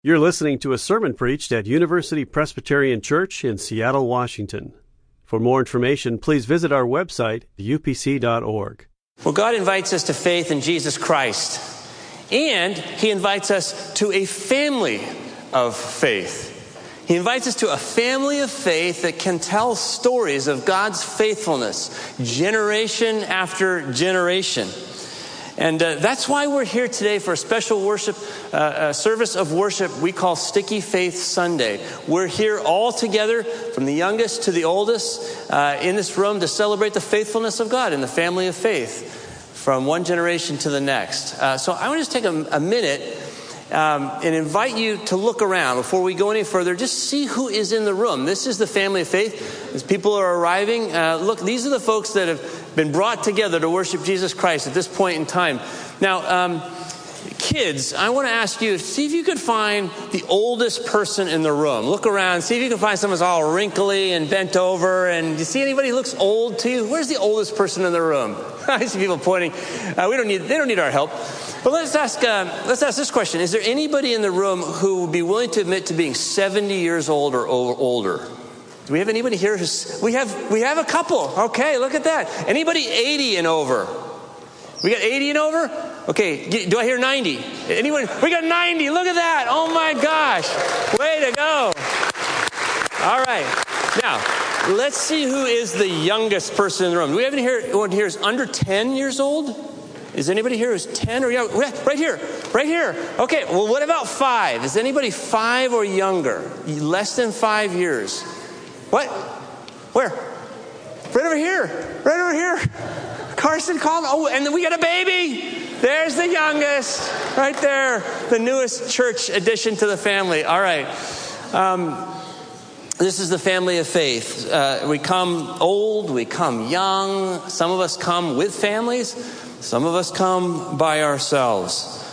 You're listening to a sermon preached at University Presbyterian Church in Seattle, Washington. For more information, please visit our website, upc.org. Well, God invites us to faith in Jesus Christ, and He invites us to a family of faith. He invites us to a family of faith that can tell stories of God's faithfulness generation after generation. And uh, that's why we're here today for a special worship uh, service of worship we call Sticky Faith Sunday. We're here all together, from the youngest to the oldest, uh, in this room to celebrate the faithfulness of God in the family of faith from one generation to the next. Uh, so I want to just take a, a minute um, and invite you to look around before we go any further. Just see who is in the room. This is the family of faith. As people are arriving, uh, look, these are the folks that have been brought together to worship Jesus Christ at this point in time. Now, um, kids, I want to ask you see if you could find the oldest person in the room. Look around, see if you can find someone who's all wrinkly and bent over. And do you see anybody who looks old to you? Where's the oldest person in the room? I see people pointing. Uh, we don't need, they don't need our help. But let's ask, uh, let's ask this question Is there anybody in the room who would be willing to admit to being 70 years old or older? Do we have anybody here who's, we have, we have a couple. Okay, look at that. Anybody 80 and over? We got 80 and over? Okay, do I hear 90? Anyone? We got 90. Look at that. Oh my gosh. Way to go. All right. Now, let's see who is the youngest person in the room. Do we have anyone here who's under 10 years old? Is anybody here who's 10 or younger? Right here, right here. Okay, well, what about five? Is anybody five or younger? Less than five years? What? Where? Right over here. Right over here. Carson called. Oh, and then we got a baby. There's the youngest. Right there. The newest church addition to the family. All right. Um, this is the family of faith. Uh, we come old, we come young. Some of us come with families, some of us come by ourselves.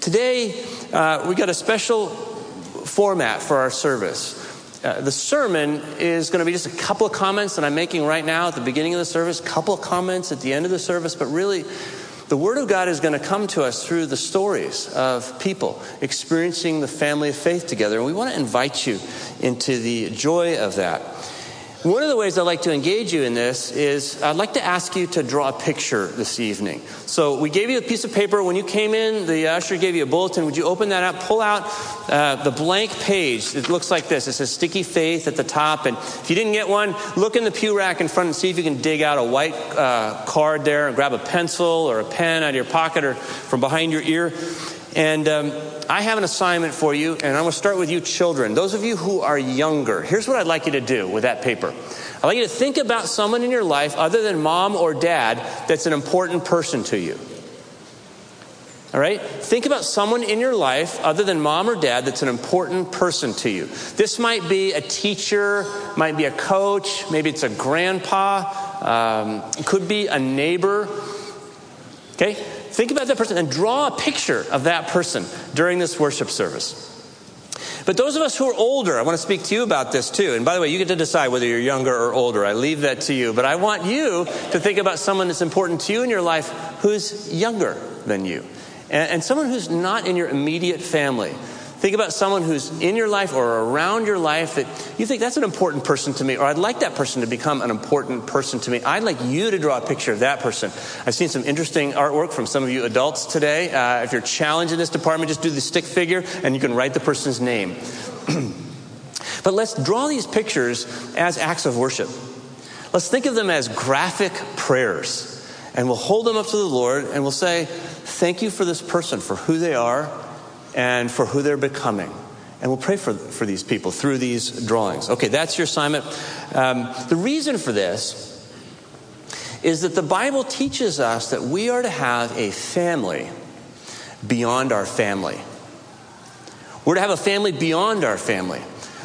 Today, uh, we got a special format for our service. Uh, the sermon is going to be just a couple of comments that I'm making right now at the beginning of the service, a couple of comments at the end of the service, but really, the Word of God is going to come to us through the stories of people experiencing the family of faith together. And we want to invite you into the joy of that. One of the ways I'd like to engage you in this is I'd like to ask you to draw a picture this evening. So we gave you a piece of paper when you came in. The usher gave you a bulletin. Would you open that up? Pull out uh, the blank page. It looks like this. It says "Sticky Faith" at the top. And if you didn't get one, look in the pew rack in front and see if you can dig out a white uh, card there and grab a pencil or a pen out of your pocket or from behind your ear. And um, I have an assignment for you, and I'm going to start with you, children. Those of you who are younger, here's what I'd like you to do with that paper. I'd like you to think about someone in your life other than mom or dad that's an important person to you. All right? Think about someone in your life other than mom or dad that's an important person to you. This might be a teacher, might be a coach, maybe it's a grandpa, um, could be a neighbor. Okay? Think about that person and draw a picture of that person during this worship service. But those of us who are older, I want to speak to you about this too. And by the way, you get to decide whether you're younger or older. I leave that to you. But I want you to think about someone that's important to you in your life who's younger than you and, and someone who's not in your immediate family. Think about someone who's in your life or around your life that you think that's an important person to me, or I'd like that person to become an important person to me. I'd like you to draw a picture of that person. I've seen some interesting artwork from some of you adults today. Uh, if you're challenged in this department, just do the stick figure and you can write the person's name. but let's draw these pictures as acts of worship. Let's think of them as graphic prayers. And we'll hold them up to the Lord and we'll say, Thank you for this person, for who they are and for who they're becoming. And we'll pray for, for these people through these drawings. Okay, that's your assignment. Um, the reason for this is that the Bible teaches us that we are to have a family beyond our family. We're to have a family beyond our family.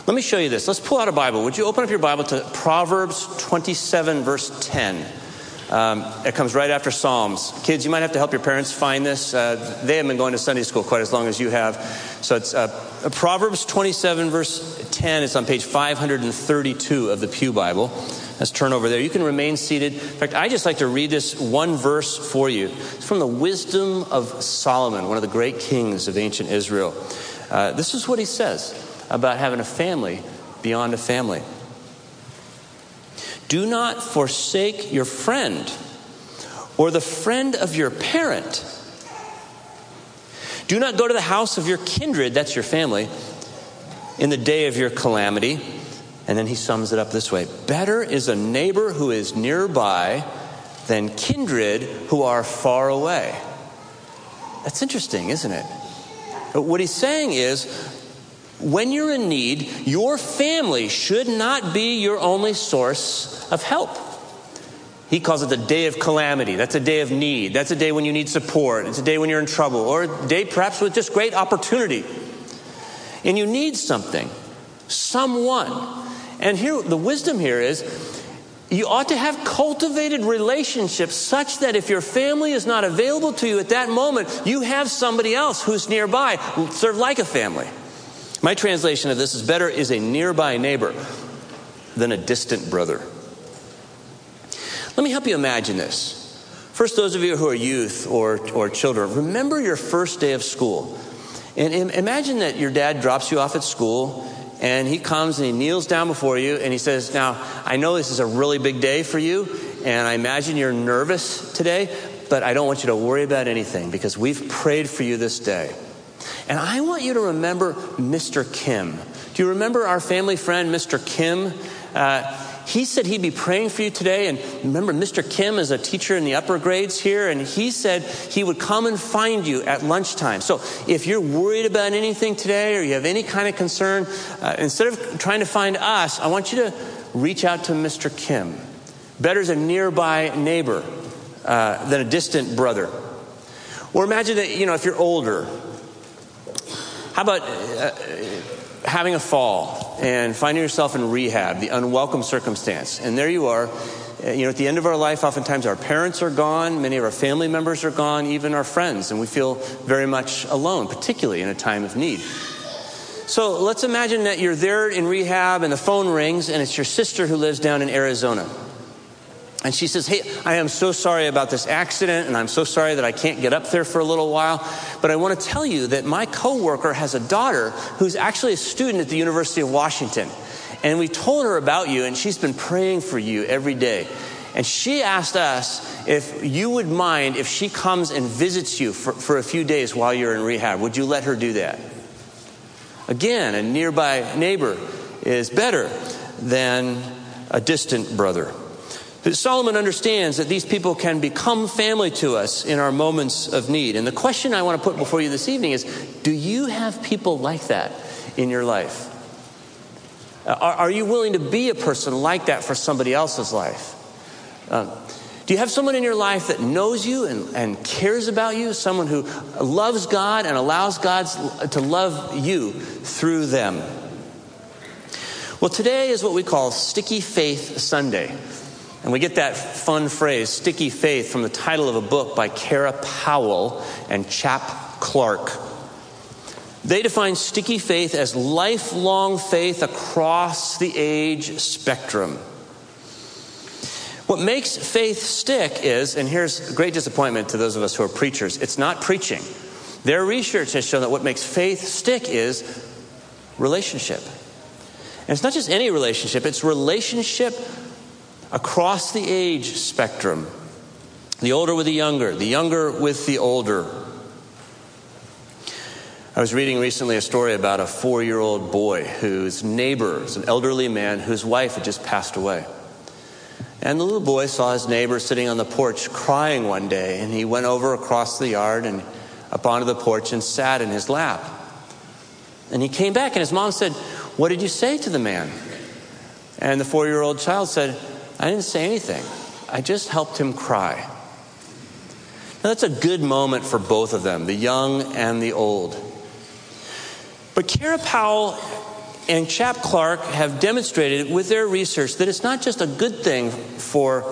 Let me show you this. Let's pull out a Bible. Would you open up your Bible to Proverbs 27, verse 10? Um, it comes right after Psalms. Kids, you might have to help your parents find this. Uh, they haven't been going to Sunday school quite as long as you have. So it's uh, Proverbs 27, verse 10. It's on page 532 of the Pew Bible. Let's turn over there. You can remain seated. In fact, I just like to read this one verse for you. It's from the Wisdom of Solomon, one of the great kings of ancient Israel. Uh, this is what he says about having a family beyond a family. Do not forsake your friend or the friend of your parent. Do not go to the house of your kindred, that's your family, in the day of your calamity. And then he sums it up this way Better is a neighbor who is nearby than kindred who are far away. That's interesting, isn't it? But what he's saying is when you're in need, your family should not be your only source of help. He calls it the day of calamity. That's a day of need. That's a day when you need support. It's a day when you're in trouble, or a day perhaps with just great opportunity. And you need something, someone. And here, the wisdom here is you ought to have cultivated relationships such that if your family is not available to you at that moment, you have somebody else who's nearby, serve like a family. My translation of this is better is a nearby neighbor than a distant brother. Let me help you imagine this. First, those of you who are youth or, or children, remember your first day of school. And imagine that your dad drops you off at school and he comes and he kneels down before you and he says, Now, I know this is a really big day for you, and I imagine you're nervous today, but I don't want you to worry about anything because we've prayed for you this day. And I want you to remember Mr. Kim. Do you remember our family friend, Mr. Kim? Uh, he said he'd be praying for you today. And remember, Mr. Kim is a teacher in the upper grades here, and he said he would come and find you at lunchtime. So if you're worried about anything today or you have any kind of concern, uh, instead of trying to find us, I want you to reach out to Mr. Kim. Better as a nearby neighbor uh, than a distant brother. Or imagine that, you know, if you're older, how about uh, having a fall and finding yourself in rehab, the unwelcome circumstance? And there you are. Uh, you know, at the end of our life, oftentimes our parents are gone, many of our family members are gone, even our friends, and we feel very much alone, particularly in a time of need. So let's imagine that you're there in rehab and the phone rings, and it's your sister who lives down in Arizona. And she says, Hey, I am so sorry about this accident, and I'm so sorry that I can't get up there for a little while. But I want to tell you that my coworker has a daughter who's actually a student at the University of Washington. And we told her about you, and she's been praying for you every day. And she asked us if you would mind if she comes and visits you for, for a few days while you're in rehab. Would you let her do that? Again, a nearby neighbor is better than a distant brother. Solomon understands that these people can become family to us in our moments of need. And the question I want to put before you this evening is do you have people like that in your life? Uh, are, are you willing to be a person like that for somebody else's life? Um, do you have someone in your life that knows you and, and cares about you? Someone who loves God and allows God to love you through them? Well, today is what we call Sticky Faith Sunday. And we get that fun phrase, sticky faith, from the title of a book by Kara Powell and Chap Clark. They define sticky faith as lifelong faith across the age spectrum. What makes faith stick is, and here's a great disappointment to those of us who are preachers, it's not preaching. Their research has shown that what makes faith stick is relationship. And it's not just any relationship, it's relationship across the age spectrum the older with the younger, the younger with the older. I was reading recently a story about a four year old boy whose neighbor is an elderly man whose wife had just passed away. And the little boy saw his neighbor sitting on the porch crying one day, and he went over across the yard and up onto the porch and sat in his lap. And he came back, and his mom said, What did you say to the man? And the four year old child said, I didn't say anything. I just helped him cry. Now, that's a good moment for both of them, the young and the old. But Kara Powell and Chap Clark have demonstrated with their research that it's not just a good thing for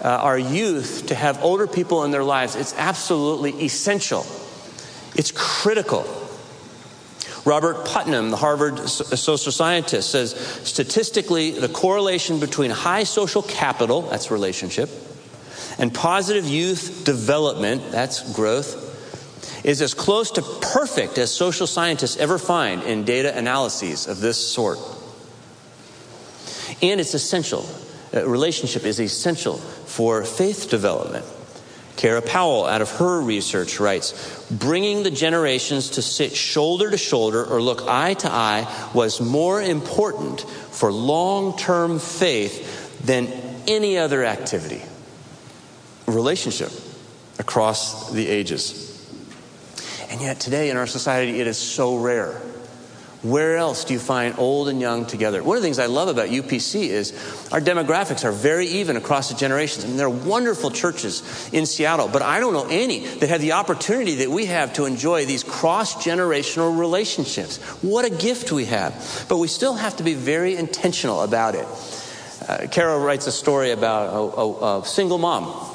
uh, our youth to have older people in their lives, it's absolutely essential. It's critical. Robert Putnam, the Harvard social scientist, says statistically, the correlation between high social capital, that's relationship, and positive youth development, that's growth, is as close to perfect as social scientists ever find in data analyses of this sort. And it's essential. Uh, relationship is essential for faith development. Kara Powell, out of her research, writes Bringing the generations to sit shoulder to shoulder or look eye to eye was more important for long term faith than any other activity. Relationship across the ages. And yet, today in our society, it is so rare. Where else do you find old and young together? One of the things I love about UPC is our demographics are very even across the generations. I mean, there are wonderful churches in Seattle, but I don't know any that have the opportunity that we have to enjoy these cross generational relationships. What a gift we have. But we still have to be very intentional about it. Uh, Carol writes a story about a, a, a single mom.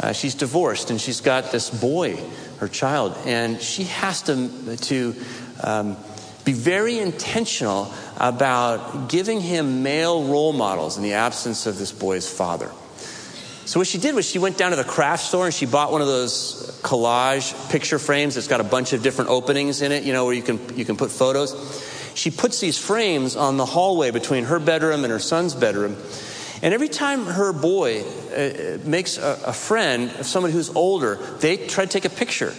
Uh, she's divorced and she's got this boy, her child, and she has to, to um, be very intentional about giving him male role models in the absence of this boy's father. So, what she did was she went down to the craft store and she bought one of those collage picture frames that's got a bunch of different openings in it, you know, where you can, you can put photos. She puts these frames on the hallway between her bedroom and her son's bedroom. And every time her boy uh, makes a, friend of someone who's older, they try to take a picture.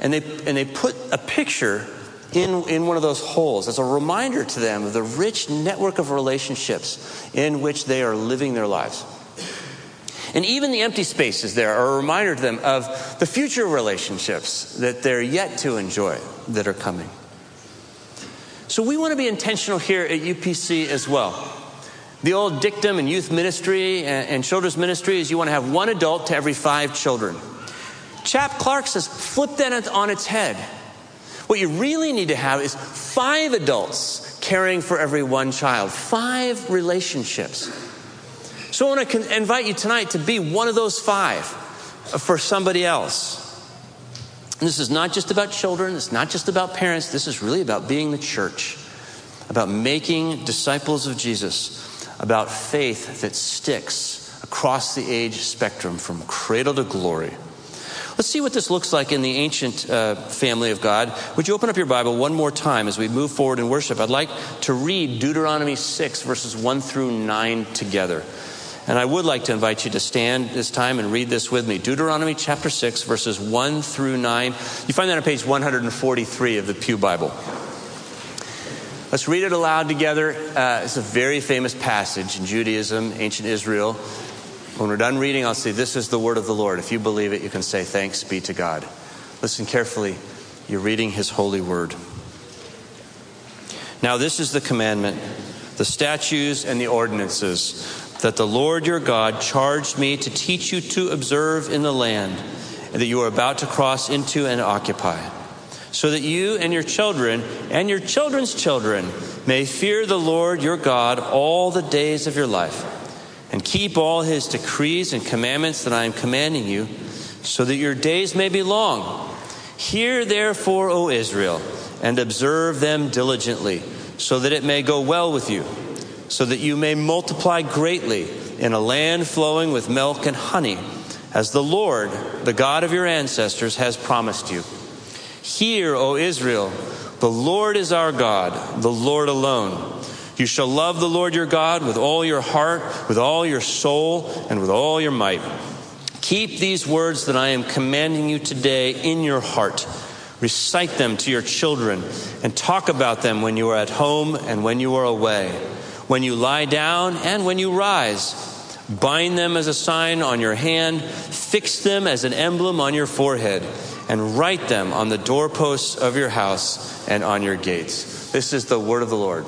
And they, and they put a picture in, in one of those holes as a reminder to them of the rich network of relationships in which they are living their lives. And even the empty spaces there are a reminder to them of the future relationships that they're yet to enjoy that are coming. So we want to be intentional here at UPC as well. The old dictum in youth ministry and, children's ministry is you want to have one adult to every five children. Chap Clark says, flip that on its head. What you really need to have is five adults caring for every one child, five relationships. So I want to invite you tonight to be one of those five for somebody else. And this is not just about children, it's not just about parents, this is really about being the church, about making disciples of Jesus, about faith that sticks across the age spectrum from cradle to glory. Let's see what this looks like in the ancient uh, family of God. Would you open up your Bible one more time as we move forward in worship? I'd like to read Deuteronomy 6, verses 1 through 9 together. And I would like to invite you to stand this time and read this with me. Deuteronomy chapter 6, verses 1 through 9. You find that on page 143 of the Pew Bible. Let's read it aloud together. Uh, it's a very famous passage in Judaism, ancient Israel. When we're done reading, I'll say, This is the word of the Lord. If you believe it, you can say, Thanks be to God. Listen carefully. You're reading his holy word. Now, this is the commandment, the statutes, and the ordinances that the Lord your God charged me to teach you to observe in the land that you are about to cross into and occupy, so that you and your children and your children's children may fear the Lord your God all the days of your life and keep all his decrees and commandments that I am commanding you, so that your days may be long. Hear therefore, O Israel, and observe them diligently, so that it may go well with you, so that you may multiply greatly in a land flowing with milk and honey, as the Lord, the God of your ancestors, has promised you. Hear, O Israel, the Lord is our God, the Lord alone. You shall love the Lord your God with all your heart, with all your soul, and with all your might. Keep these words that I am commanding you today in your heart. Recite them to your children and talk about them when you are at home and when you are away, when you lie down and when you rise. Bind them as a sign on your hand, fix them as an emblem on your forehead, and write them on the doorposts of your house and on your gates. This is the word of the Lord.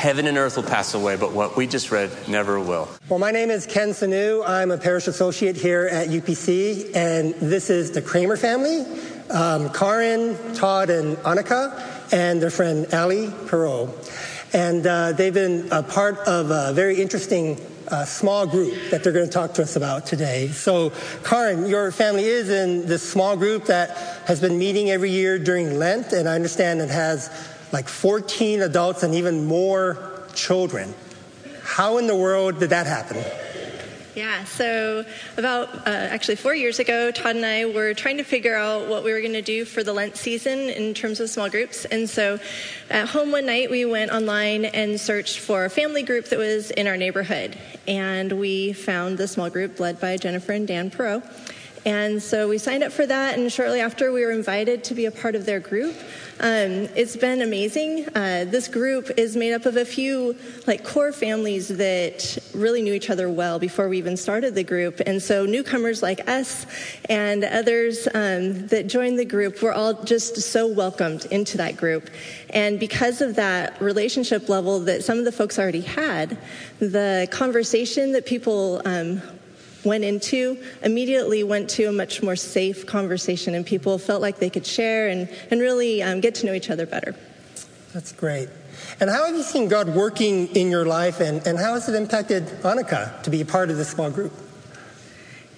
Heaven and earth will pass away, but what we just read never will. Well, my name is Ken Sanu. I'm a parish associate here at UPC, and this is the Kramer family um, Karin, Todd, and Annika, and their friend Ali Perot. And uh, they've been a part of a very interesting uh, small group that they're going to talk to us about today. So, Karin, your family is in this small group that has been meeting every year during Lent, and I understand it has like 14 adults and even more children. How in the world did that happen? Yeah, so about uh, actually four years ago, Todd and I were trying to figure out what we were going to do for the Lent season in terms of small groups. And so at home one night, we went online and searched for a family group that was in our neighborhood. And we found the small group led by Jennifer and Dan Perot. And so we signed up for that, and shortly after, we were invited to be a part of their group. Um, it's been amazing. Uh, this group is made up of a few like core families that really knew each other well before we even started the group, and so newcomers like us and others um, that joined the group were all just so welcomed into that group. And because of that relationship level that some of the folks already had, the conversation that people um, went into immediately went to a much more safe conversation, and people felt like they could share and, and really um, get to know each other better. That's great. And how have you seen God working in your life, and, and how has it impacted Annika to be a part of this small group?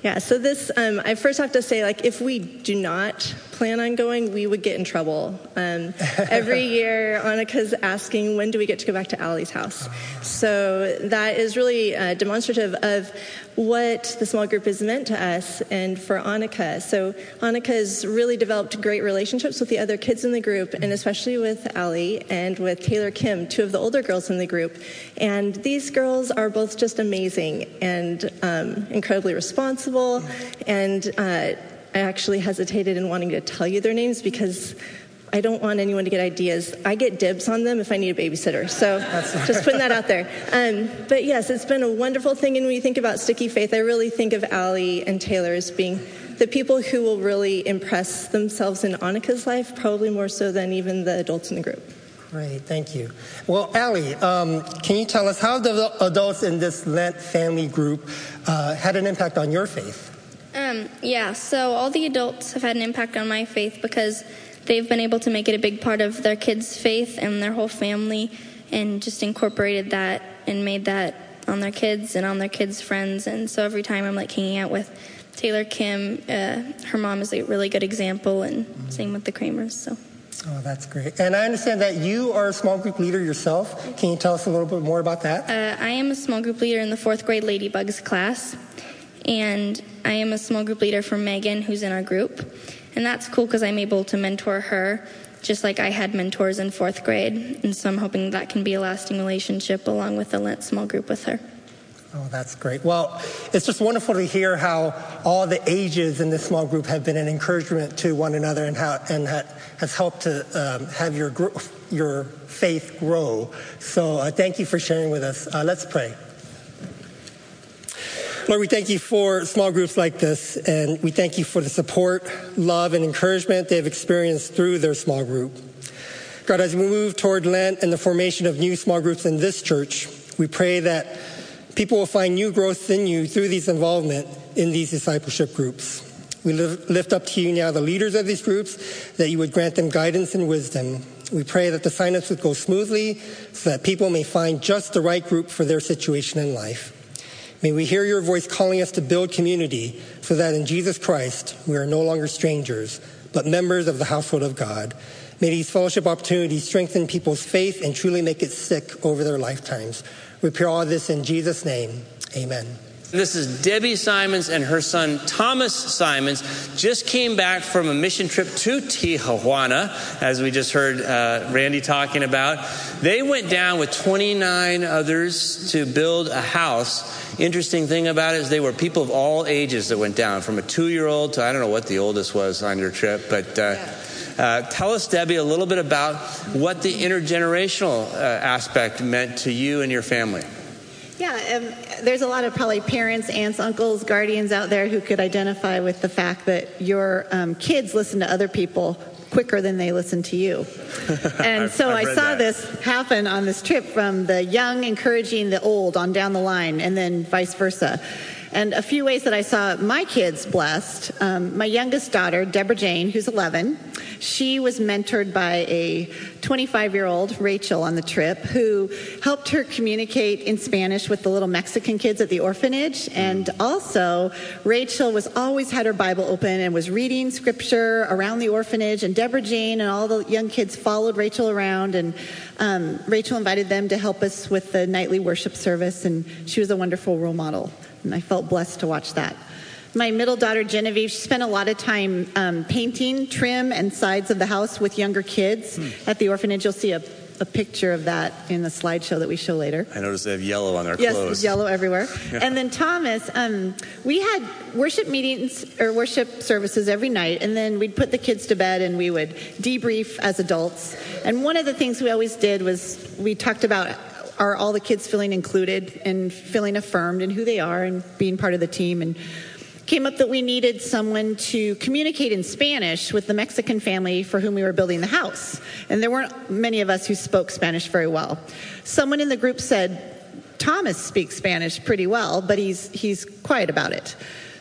Yeah, so this, um, I first have to say, like, if we do not plan on going, we would get in trouble. Um, every year, Annika's asking, when do we get to go back to Allie's house? So that is really uh, demonstrative of what the small group is meant to us and for Annika. So Annika has really developed great relationships with the other kids in the group, and especially with Allie and with Taylor Kim, two of the older girls in the group. And these girls are both just amazing and um, incredibly responsible. And uh, I actually hesitated in wanting to tell you their names because I don't want anyone to get ideas. I get dibs on them if I need a babysitter. So just putting that out there. Um, but yes, it's been a wonderful thing. And when you think about Sticky Faith, I really think of Allie and Taylor as being the people who will really impress themselves in Annika's life, probably more so than even the adults in the group. Great, thank you. Well, Allie, um, can you tell us how the adults in this Lent family group uh, had an impact on your faith? Um, yeah, so all the adults have had an impact on my faith because they've been able to make it a big part of their kids' faith and their whole family and just incorporated that and made that on their kids and on their kids' friends. And so every time I'm like hanging out with Taylor Kim, uh, her mom is a really good example, and same with the Kramers. So. Oh, that's great. And I understand that you are a small group leader yourself. Can you tell us a little bit more about that? Uh, I am a small group leader in the fourth grade Ladybugs class, and I am a small group leader for Megan, who's in our group. And that's cool because I'm able to mentor her just like I had mentors in fourth grade. And so I'm hoping that can be a lasting relationship along with the Lent small group with her. Oh, that's great. Well, it's just wonderful to hear how all the ages in this small group have been an encouragement to one another and how and has helped to um, have your your faith grow. So uh, thank you for sharing with us. Uh, let's pray. Lord, we thank you for small groups like this, and we thank you for the support, love, and encouragement they've experienced through their small group. God, as we move toward Lent and the formation of new small groups in this church, we pray that people will find new growth in you through these involvement in these discipleship groups. We lift up to you now the leaders of these groups, that you would grant them guidance and wisdom. We pray that the signups would go smoothly so that people may find just the right group for their situation in life. May we hear your voice calling us to build community so that in Jesus Christ we are no longer strangers, but members of the household of God. May these fellowship opportunities strengthen people's faith and truly make it stick over their lifetimes. We pray all this in Jesus' name. Amen. This is Debbie Simons and her son Thomas Simons. Just came back from a mission trip to Tijuana, as we just heard uh, Randy talking about. They went down with 29 others to build a house. Interesting thing about it is they were people of all ages that went down, from a two year old to I don't know what the oldest was on your trip, but. Uh, uh, tell us, Debbie, a little bit about what the intergenerational uh, aspect meant to you and your family. Yeah, um, there's a lot of probably parents, aunts, uncles, guardians out there who could identify with the fact that your um, kids listen to other people quicker than they listen to you. And so I saw that. this happen on this trip from the young encouraging the old on down the line, and then vice versa. And a few ways that I saw my kids blessed. Um, my youngest daughter, Deborah Jane, who's 11, she was mentored by a 25 year old, Rachel, on the trip, who helped her communicate in Spanish with the little Mexican kids at the orphanage. And also, Rachel was always had her Bible open and was reading scripture around the orphanage. And Deborah Jane and all the young kids followed Rachel around. And um, Rachel invited them to help us with the nightly worship service. And she was a wonderful role model. And I felt blessed to watch that. My middle daughter, Genevieve, she spent a lot of time um, painting trim and sides of the house with younger kids. Hmm. At the orphanage, you'll see a, a, picture of that in the slideshow that we show later. I noticed they have yellow on their yes, clothes. Yes, yellow everywhere. yeah. And then Thomas, um, we had worship meetings or worship services every night, and then we'd put the kids to bed and we would debrief as adults. And one of the things we always did was we talked about are all the kids feeling included and feeling affirmed in who they are and being part of the team and came up that we needed someone to communicate in Spanish with the Mexican family for whom we were building the house. And there weren't many of us who spoke Spanish very well. Someone in the group said, Thomas speaks Spanish pretty well, but he's, he's quiet about it.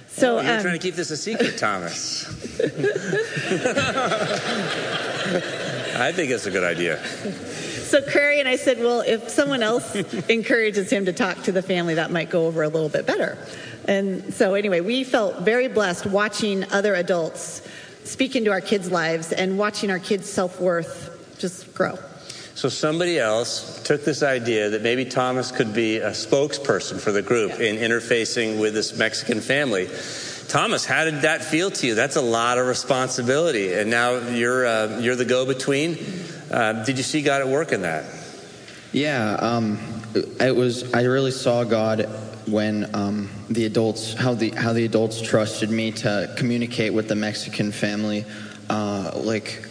So oh, you're um, trying to keep this a secret, Thomas. I think it's a good idea. So Curry and I said, well, if someone else encourages him to talk to the family, that might go over a little bit better. And so, anyway, we felt very blessed watching other adults speak into our kids' lives and watching our kids' self worth just grow. So, somebody else took this idea that maybe Thomas could be a spokesperson for the group yeah. in interfacing with this Mexican family. Thomas, how did that feel to you? That's a lot of responsibility, and now you're uh, you're the go-between. Uh, did you see God at work in that? Yeah, um, it was. I really saw God when um, the adults, how the how the adults trusted me to communicate with the Mexican family. Uh, like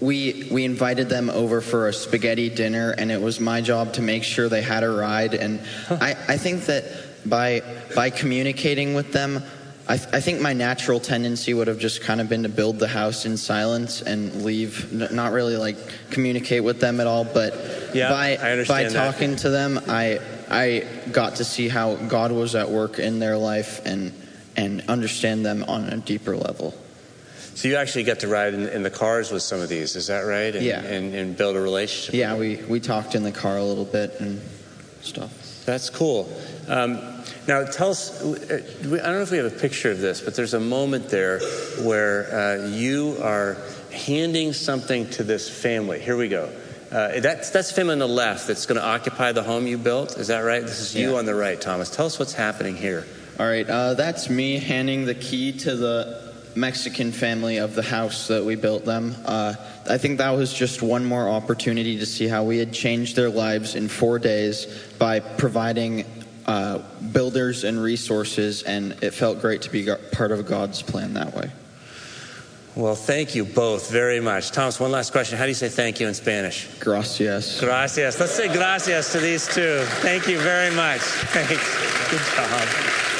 we we invited them over for a spaghetti dinner, and it was my job to make sure they had a ride. And I, I think that by by communicating with them, I, th- I, think my natural tendency would have just kind of been to build the house in silence and leave, n- not really like communicate with them at all. But yeah, by by talking that. to them, I I got to see how God was at work in their life and and understand them on a deeper level. So you actually get to ride in, in the cars with some of these, is that right? And, yeah. And, and build a relationship. Yeah, we we talked in the car a little bit and stuff. That's cool. Um, now, tell us. Uh, I don't know if we have a picture of this, but there's a moment there where uh, you are handing something to this family. Here we go. Uh, that's that's Fim on the left that's going to occupy the home you built. Is that right? This is you yeah. on the right, Thomas. Tell us what's happening here. All right, uh, that's me handing the key to the Mexican family of the house that we built them. Uh, I think that was just one more opportunity to see how we had changed their lives in four days by providing uh, builders and resources, and it felt great to be part of God's plan that way. Well, thank you both very much. Thomas, one last question. How do you say thank you in Spanish? Gracias. Gracias. Let's say gracias to these two. Thank you very much. Thanks. Good job.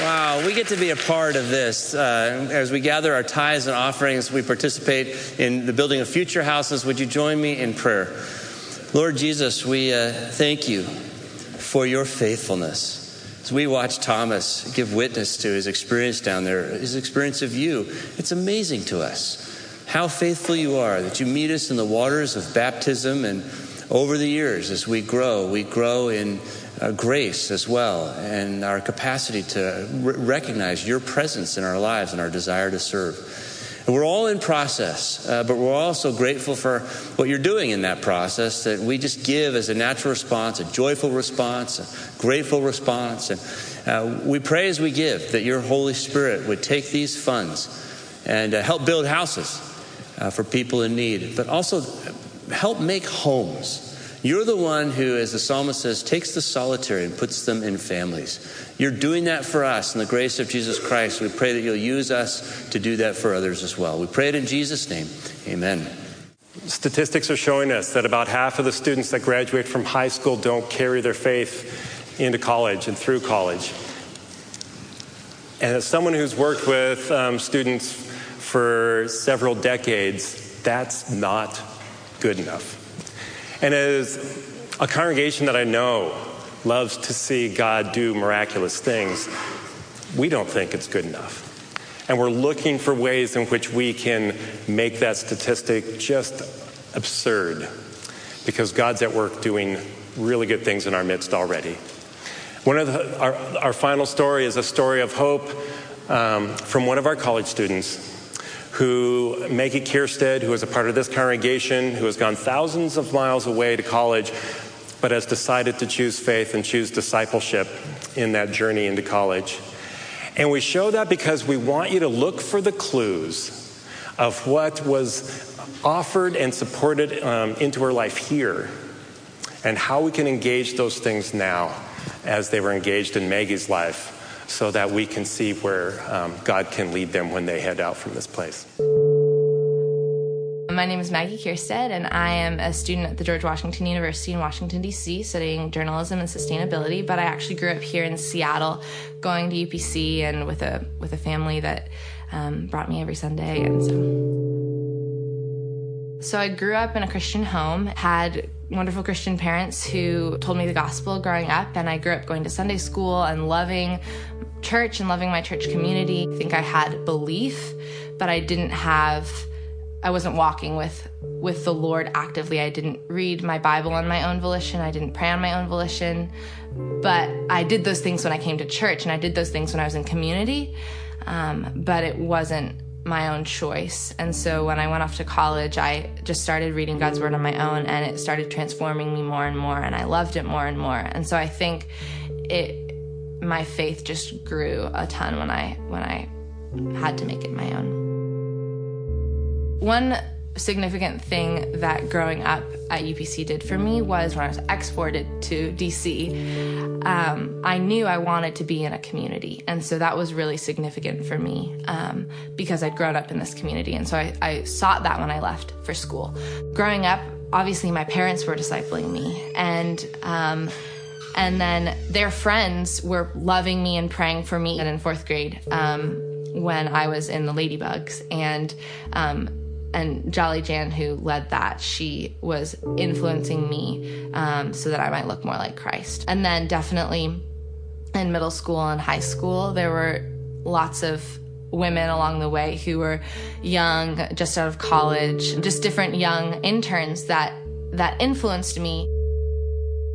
Wow, we get to be a part of this. Uh, as we gather our tithes and offerings, we participate in the building of future houses. Would you join me in prayer? Lord Jesus, we uh, thank you for your faithfulness. As we watch Thomas give witness to his experience down there, his experience of you, it's amazing to us how faithful you are that you meet us in the waters of baptism and over the years as we grow, we grow in uh, grace as well and our capacity to r- recognize your presence in our lives and our desire to serve. And we're all in process, uh, but we're also grateful for what you're doing in that process that we just give as a natural response, a joyful response, a grateful response. And uh, we pray as we give that your Holy Spirit would take these funds and uh, help build houses uh, for people in need, but also help make homes you're the one who, as the psalmist says, takes the solitary and puts them in families. You're doing that for us in the grace of Jesus Christ. We pray that you'll use us to do that for others as well. We pray it in Jesus' name. Amen. Statistics are showing us that about half of the students that graduate from high school don't carry their faith into college and through college. And as someone who's worked with um, students for several decades, that's not good enough. And as a congregation that I know loves to see God do miraculous things, we don't think it's good enough. And we're looking for ways in which we can make that statistic just absurd because God's at work doing really good things in our midst already. One of the, our, our final story is a story of hope um, from one of our college students who, Maggie Kierstead, who is a part of this congregation, who has gone thousands of miles away to college, but has decided to choose faith and choose discipleship in that journey into college. And we show that because we want you to look for the clues of what was offered and supported um, into her life here and how we can engage those things now as they were engaged in Maggie's life so that we can see where um, God can lead them when they head out from this place. My name is Maggie Kierstead, and I am a student at the George Washington University in Washington, D.C., studying journalism and sustainability. But I actually grew up here in Seattle, going to UPC and with a, with a family that um, brought me every Sunday. And so. So I grew up in a Christian home, had wonderful Christian parents who told me the gospel growing up, and I grew up going to Sunday school and loving church and loving my church community. I think I had belief, but I didn't have I wasn't walking with with the Lord actively. I didn't read my Bible on my own volition. I didn't pray on my own volition. But I did those things when I came to church, and I did those things when I was in community. Um, but it wasn't my own choice. And so when I went off to college, I just started reading God's Word on my own, and it started transforming me more and more, and I loved it more and more. And so I think it my faith just grew a ton when I when I had to make it my own. One significant thing that growing up at UPC did for me was when I was exported to DC, um, I knew I wanted to be in a community. And so that was really significant for me um, because I'd grown up in this community. And so I, I sought that when I left for school. Growing up, obviously, my parents were discipling me. And um, and then their friends were loving me and praying for me. And in fourth grade, um, when I was in the Ladybugs, and um, and Jolly Jan, who led that, she was influencing me um, so that I might look more like Christ. And then definitely in middle school and high school, there were lots of women along the way who were young, just out of college, just different young interns that that influenced me.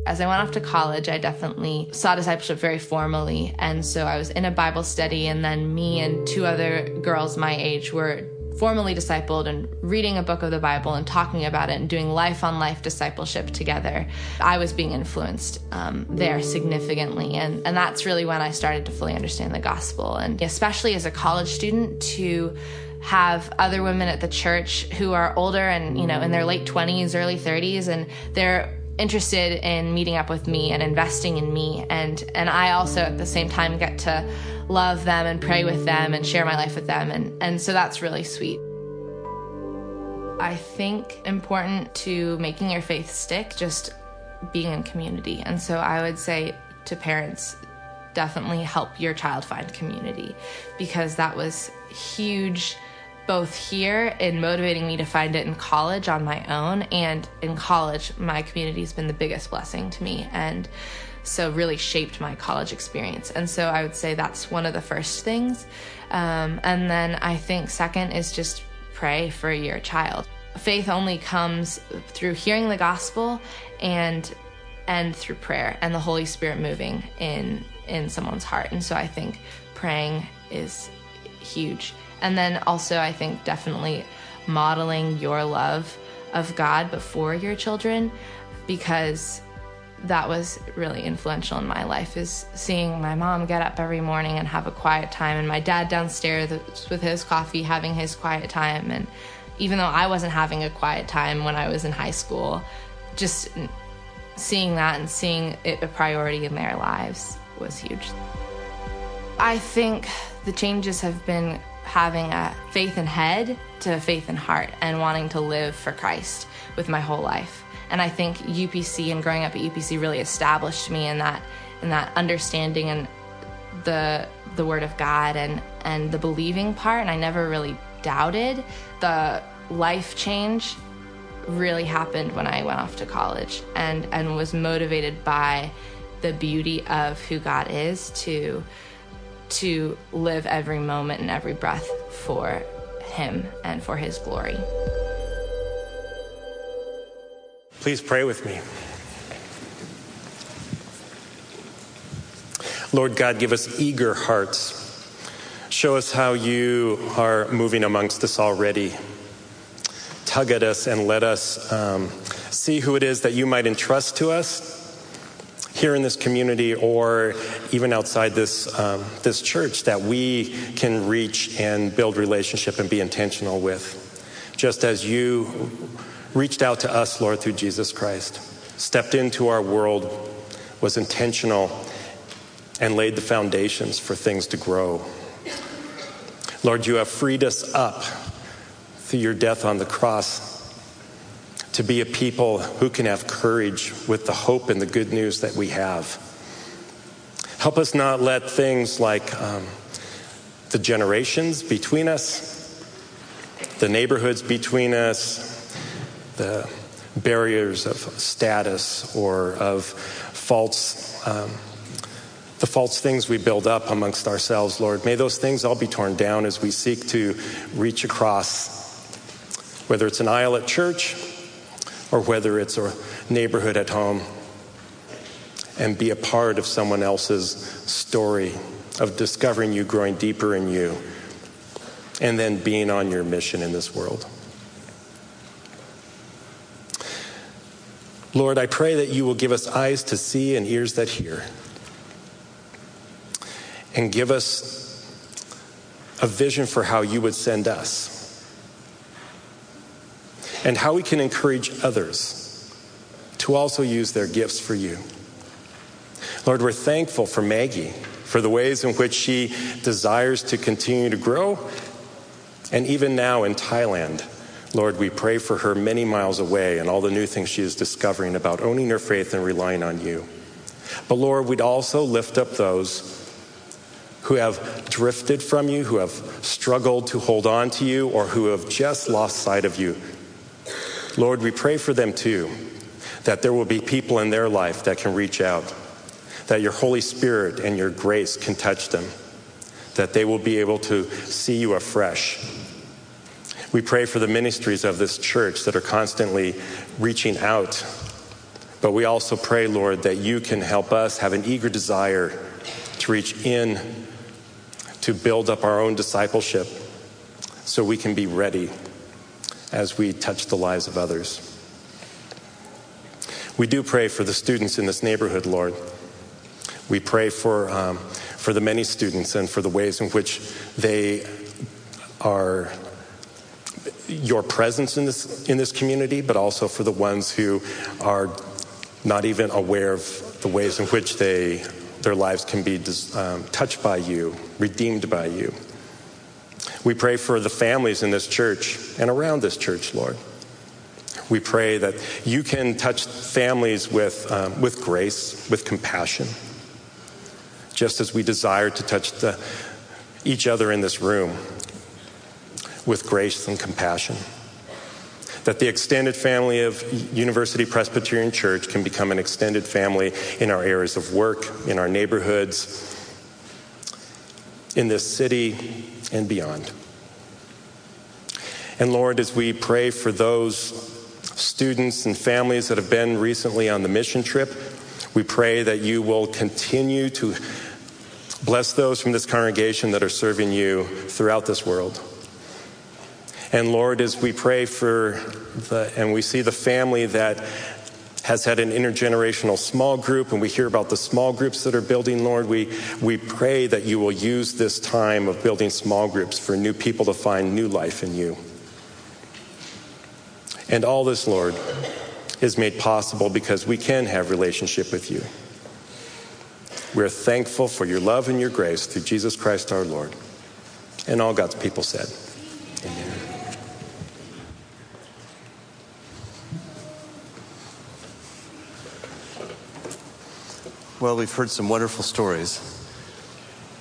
As I went off to college, I definitely saw discipleship very formally. And so I was in a Bible study, and then me and two other girls my age were formally discipled and reading a book of the Bible and talking about it and doing life on life discipleship together. I was being influenced um, there significantly. And, and that's really when I started to fully understand the gospel. And especially as a college student, to have other women at the church who are older and, you know, in their late 20s, early 30s, and they're interested in meeting up with me and investing in me and and I also at the same time get to love them and pray with them and share my life with them and and so that's really sweet. I think important to making your faith stick just being in community. And so I would say to parents definitely help your child find community because that was huge both here in motivating me to find it in college on my own and in college my community has been the biggest blessing to me and so really shaped my college experience. And so i would say that's one of the first things. Um, and then i think second is just pray for your child. Faith only comes through hearing the gospel and and through prayer and the holy spirit moving in in someone's heart. And so i think praying is huge and then also, I think definitely modeling your love of God before your children because that was really influential in my life is seeing my mom get up every morning and have a quiet time and my dad downstairs with his coffee having his quiet time and even though I wasn't having a quiet time when I was in high school just seeing that and seeing it a priority in their lives was huge. I think the changes have been having a faith in head to faith in heart and wanting to live for Christ with my whole life. And I think UPC and growing up at UPC really established me in that in that understanding and the the word of God and and the believing part and I never really doubted the life change really happened when I went off to college and and was motivated by the beauty of who God is to to live every moment and every breath for Him and for His glory. Please pray with me. Lord God, give us eager hearts. Show us how you are moving amongst us already. Tug at us and let us um, see who it is that you might entrust to us here in this community or even outside this, um, this church that we can reach and build relationship and be intentional with. Just as you reached out to us, Lord, through Jesus Christ, stepped into our world, was intentional, and laid the foundations for things to grow. Lord, you have freed us up through your death on the cross to be a people who can have courage with the hope and the good news that we have. Help us not let things like um, the generations between us, the neighborhoods between us, the barriers of status or of false. Um, the false things we build up amongst ourselves, Lord. May those things all be torn down as we seek to reach across, whether it's an aisle at church or whether it's a neighborhood at home, and be a part of someone else's story of discovering you, growing deeper in you, and then being on your mission in this world. Lord, I pray that you will give us eyes to see and ears that hear and give us a vision for how you would send us and how we can encourage others to also use their gifts for you. Lord, we're thankful for Maggie, for the ways in which she desires to continue to grow. And even now in Thailand, Lord, we pray for her many miles away and all the new things she is discovering about owning her faith and relying on you. But Lord, we'd also lift up those who have drifted from you, who have struggled to hold on to you, or who have just lost sight of you. Lord, we pray for them too, that there will be people in their life that can reach out, that your Holy Spirit and your grace can touch them, that they will be able to see you afresh. We pray for the ministries of this church that are constantly reaching out. But we also pray, Lord, that you can help us have an eager desire to reach in to build up our own discipleship so we can be ready as we touch the lives of others. We do pray for the students in this neighborhood, Lord. We pray for, um, for the many students and for the ways in which they are your presence in this, in this community, but also for the ones who are not even aware of the ways in which they their lives can be um, touched by you, redeemed by you. We pray for the families in this church and around this church, Lord. We pray that you can touch families with, um, with grace, with compassion, just as we desire to touch the, each other in this room with grace and compassion that the extended family of University Presbyterian Church can become an extended family in our areas of work, in our neighborhoods, in this city, and beyond. And Lord, as we pray for those students and families that have been recently on the mission trip, we pray that you will continue to bless those from this congregation that are serving you throughout this world. And Lord, as we pray for the, and we see the family that has had an intergenerational small group, and we hear about the small groups that are building, Lord, we, we pray that you will use this time of building small groups for new people to find new life in you. And all this, Lord, is made possible because we can have relationship with you. We're thankful for your love and your grace through Jesus Christ our Lord. And all God's people said, Well, we've heard some wonderful stories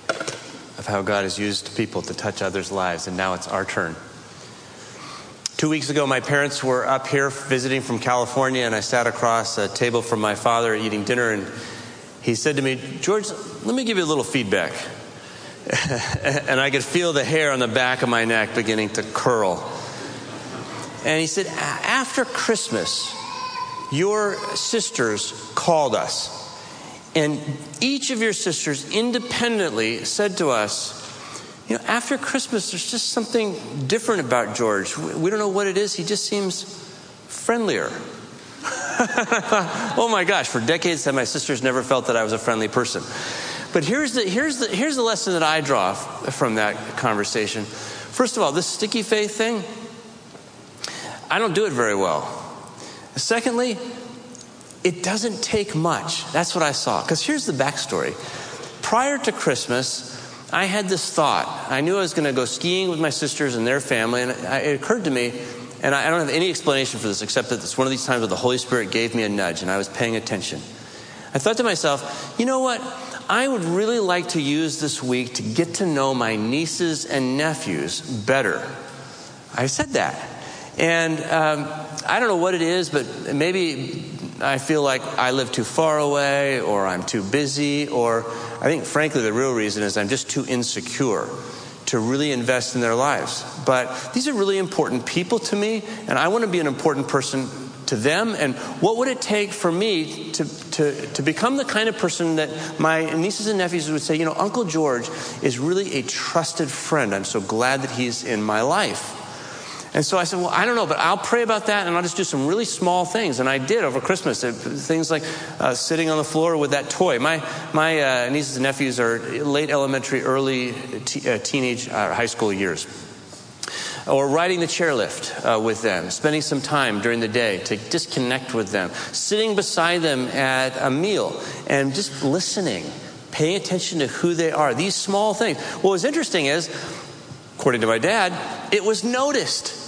of how God has used people to touch others' lives, and now it's our turn. Two weeks ago, my parents were up here visiting from California, and I sat across a table from my father eating dinner, and he said to me, George, let me give you a little feedback. and I could feel the hair on the back of my neck beginning to curl. And he said, After Christmas, your sisters called us. And each of your sisters independently said to us, You know, after Christmas, there's just something different about George. We don't know what it is. He just seems friendlier. oh my gosh, for decades my sisters never felt that I was a friendly person. But here's the, here's, the, here's the lesson that I draw from that conversation. First of all, this sticky faith thing, I don't do it very well. Secondly, it doesn't take much. That's what I saw. Because here's the backstory. Prior to Christmas, I had this thought. I knew I was going to go skiing with my sisters and their family, and it occurred to me, and I don't have any explanation for this except that it's one of these times where the Holy Spirit gave me a nudge and I was paying attention. I thought to myself, you know what? I would really like to use this week to get to know my nieces and nephews better. I said that. And um, I don't know what it is, but maybe I feel like I live too far away, or I'm too busy, or I think, frankly, the real reason is I'm just too insecure to really invest in their lives. But these are really important people to me, and I want to be an important person to them. And what would it take for me to, to, to become the kind of person that my nieces and nephews would say you know uncle george is really a trusted friend. I'm so glad that he's in my life and so I said, Well, I don't know, but I'll pray about that and I'll just do some really small things. And I did over Christmas. Things like uh, sitting on the floor with that toy. My, my uh, nieces and nephews are late elementary, early t- uh, teenage, uh, high school years or riding the chairlift uh, with them, spending some time during the day to disconnect with them, sitting beside them at a meal and just listening, paying attention to who they are. These small things. What was interesting is, according to my dad, it was noticed.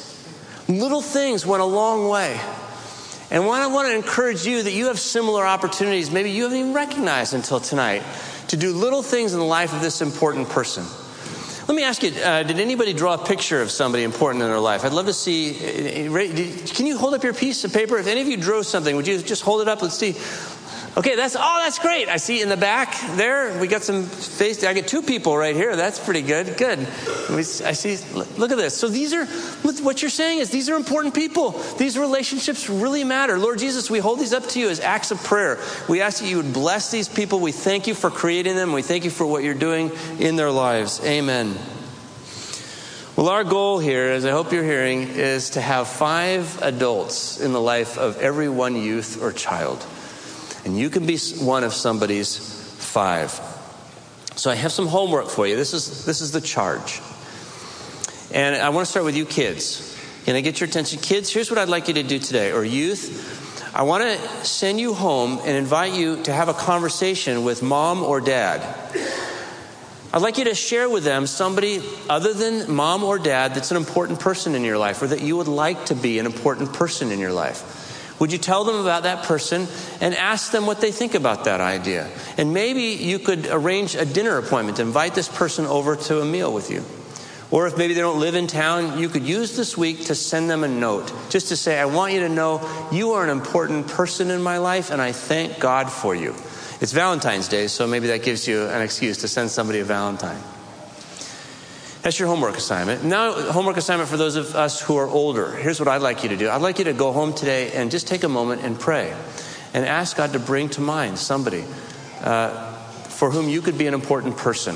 Little things went a long way. And I want to encourage you that you have similar opportunities, maybe you haven't even recognized until tonight, to do little things in the life of this important person. Let me ask you uh, did anybody draw a picture of somebody important in their life? I'd love to see. Uh, can you hold up your piece of paper? If any of you drew something, would you just hold it up? Let's see. Okay, that's oh, that's great. I see in the back there. We got some face. I get two people right here. That's pretty good. Good. I see. Look at this. So these are what you're saying is these are important people. These relationships really matter. Lord Jesus, we hold these up to you as acts of prayer. We ask that you would bless these people. We thank you for creating them. We thank you for what you're doing in their lives. Amen. Well, our goal here, as I hope you're hearing, is to have five adults in the life of every one youth or child. And you can be one of somebody's five. So I have some homework for you. This is, this is the charge. And I want to start with you kids. Can I get your attention? Kids, here's what I'd like you to do today, or youth. I want to send you home and invite you to have a conversation with mom or dad. I'd like you to share with them somebody other than mom or dad that's an important person in your life or that you would like to be an important person in your life. Would you tell them about that person and ask them what they think about that idea? And maybe you could arrange a dinner appointment, invite this person over to a meal with you. Or if maybe they don't live in town, you could use this week to send them a note just to say, I want you to know you are an important person in my life and I thank God for you. It's Valentine's Day, so maybe that gives you an excuse to send somebody a Valentine. That's your homework assignment. Now, homework assignment for those of us who are older. Here's what I'd like you to do. I'd like you to go home today and just take a moment and pray and ask God to bring to mind somebody uh, for whom you could be an important person.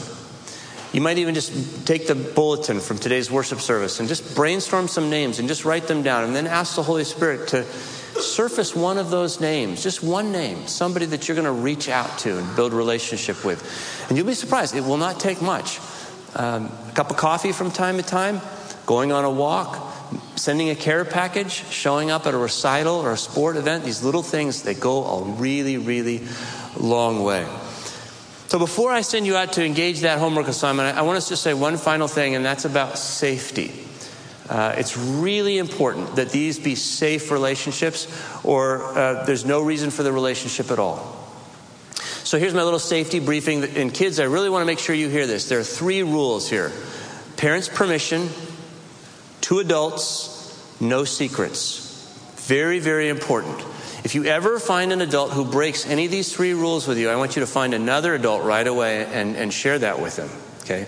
You might even just take the bulletin from today's worship service and just brainstorm some names and just write them down and then ask the Holy Spirit to surface one of those names, just one name, somebody that you're going to reach out to and build relationship with. And you'll be surprised, it will not take much um, cup of coffee from time to time, going on a walk, sending a care package, showing up at a recital or a sport event, these little things, they go a really, really long way. So before I send you out to engage that homework assignment, I want us to say one final thing, and that's about safety. Uh, it's really important that these be safe relationships, or uh, there's no reason for the relationship at all. So here's my little safety briefing. And kids, I really want to make sure you hear this. There are three rules here parents' permission, two adults, no secrets. Very, very important. If you ever find an adult who breaks any of these three rules with you, I want you to find another adult right away and, and share that with them. Okay?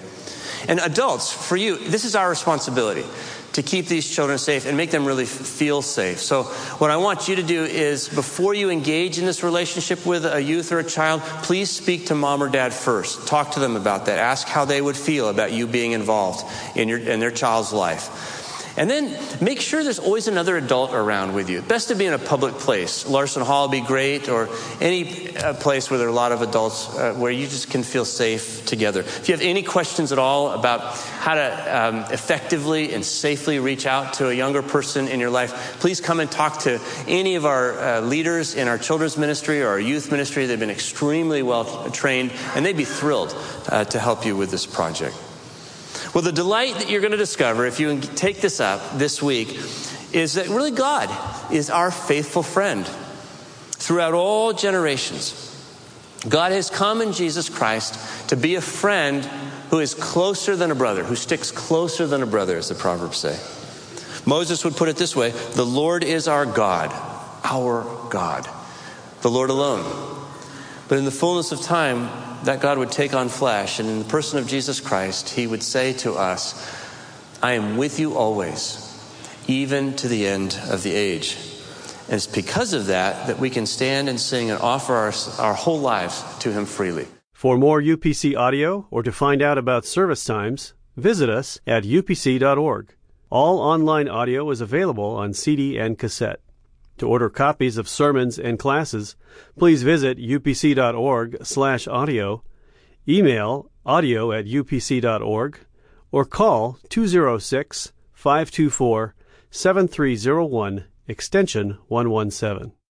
And adults, for you, this is our responsibility to keep these children safe and make them really feel safe. So, what I want you to do is before you engage in this relationship with a youth or a child, please speak to mom or dad first. Talk to them about that. Ask how they would feel about you being involved in, your, in their child's life. And then make sure there's always another adult around with you. Best to be in a public place. Larson Hall would be great, or any uh, place where there are a lot of adults uh, where you just can feel safe together. If you have any questions at all about how to um, effectively and safely reach out to a younger person in your life, please come and talk to any of our uh, leaders in our children's ministry or our youth ministry. They've been extremely well trained, and they'd be thrilled uh, to help you with this project. Well, the delight that you're going to discover if you take this up this week is that really God is our faithful friend throughout all generations. God has come in Jesus Christ to be a friend who is closer than a brother, who sticks closer than a brother, as the Proverbs say. Moses would put it this way The Lord is our God, our God, the Lord alone. But in the fullness of time, that God would take on flesh, and in the person of Jesus Christ, he would say to us, I am with you always, even to the end of the age. And it's because of that that we can stand and sing and offer our, our whole lives to him freely. For more UPC audio or to find out about service times, visit us at upc.org. All online audio is available on CD and cassette. To order copies of sermons and classes, please visit upc.org/audio, email audio at upc.org, or call 206 524 7301 extension 117.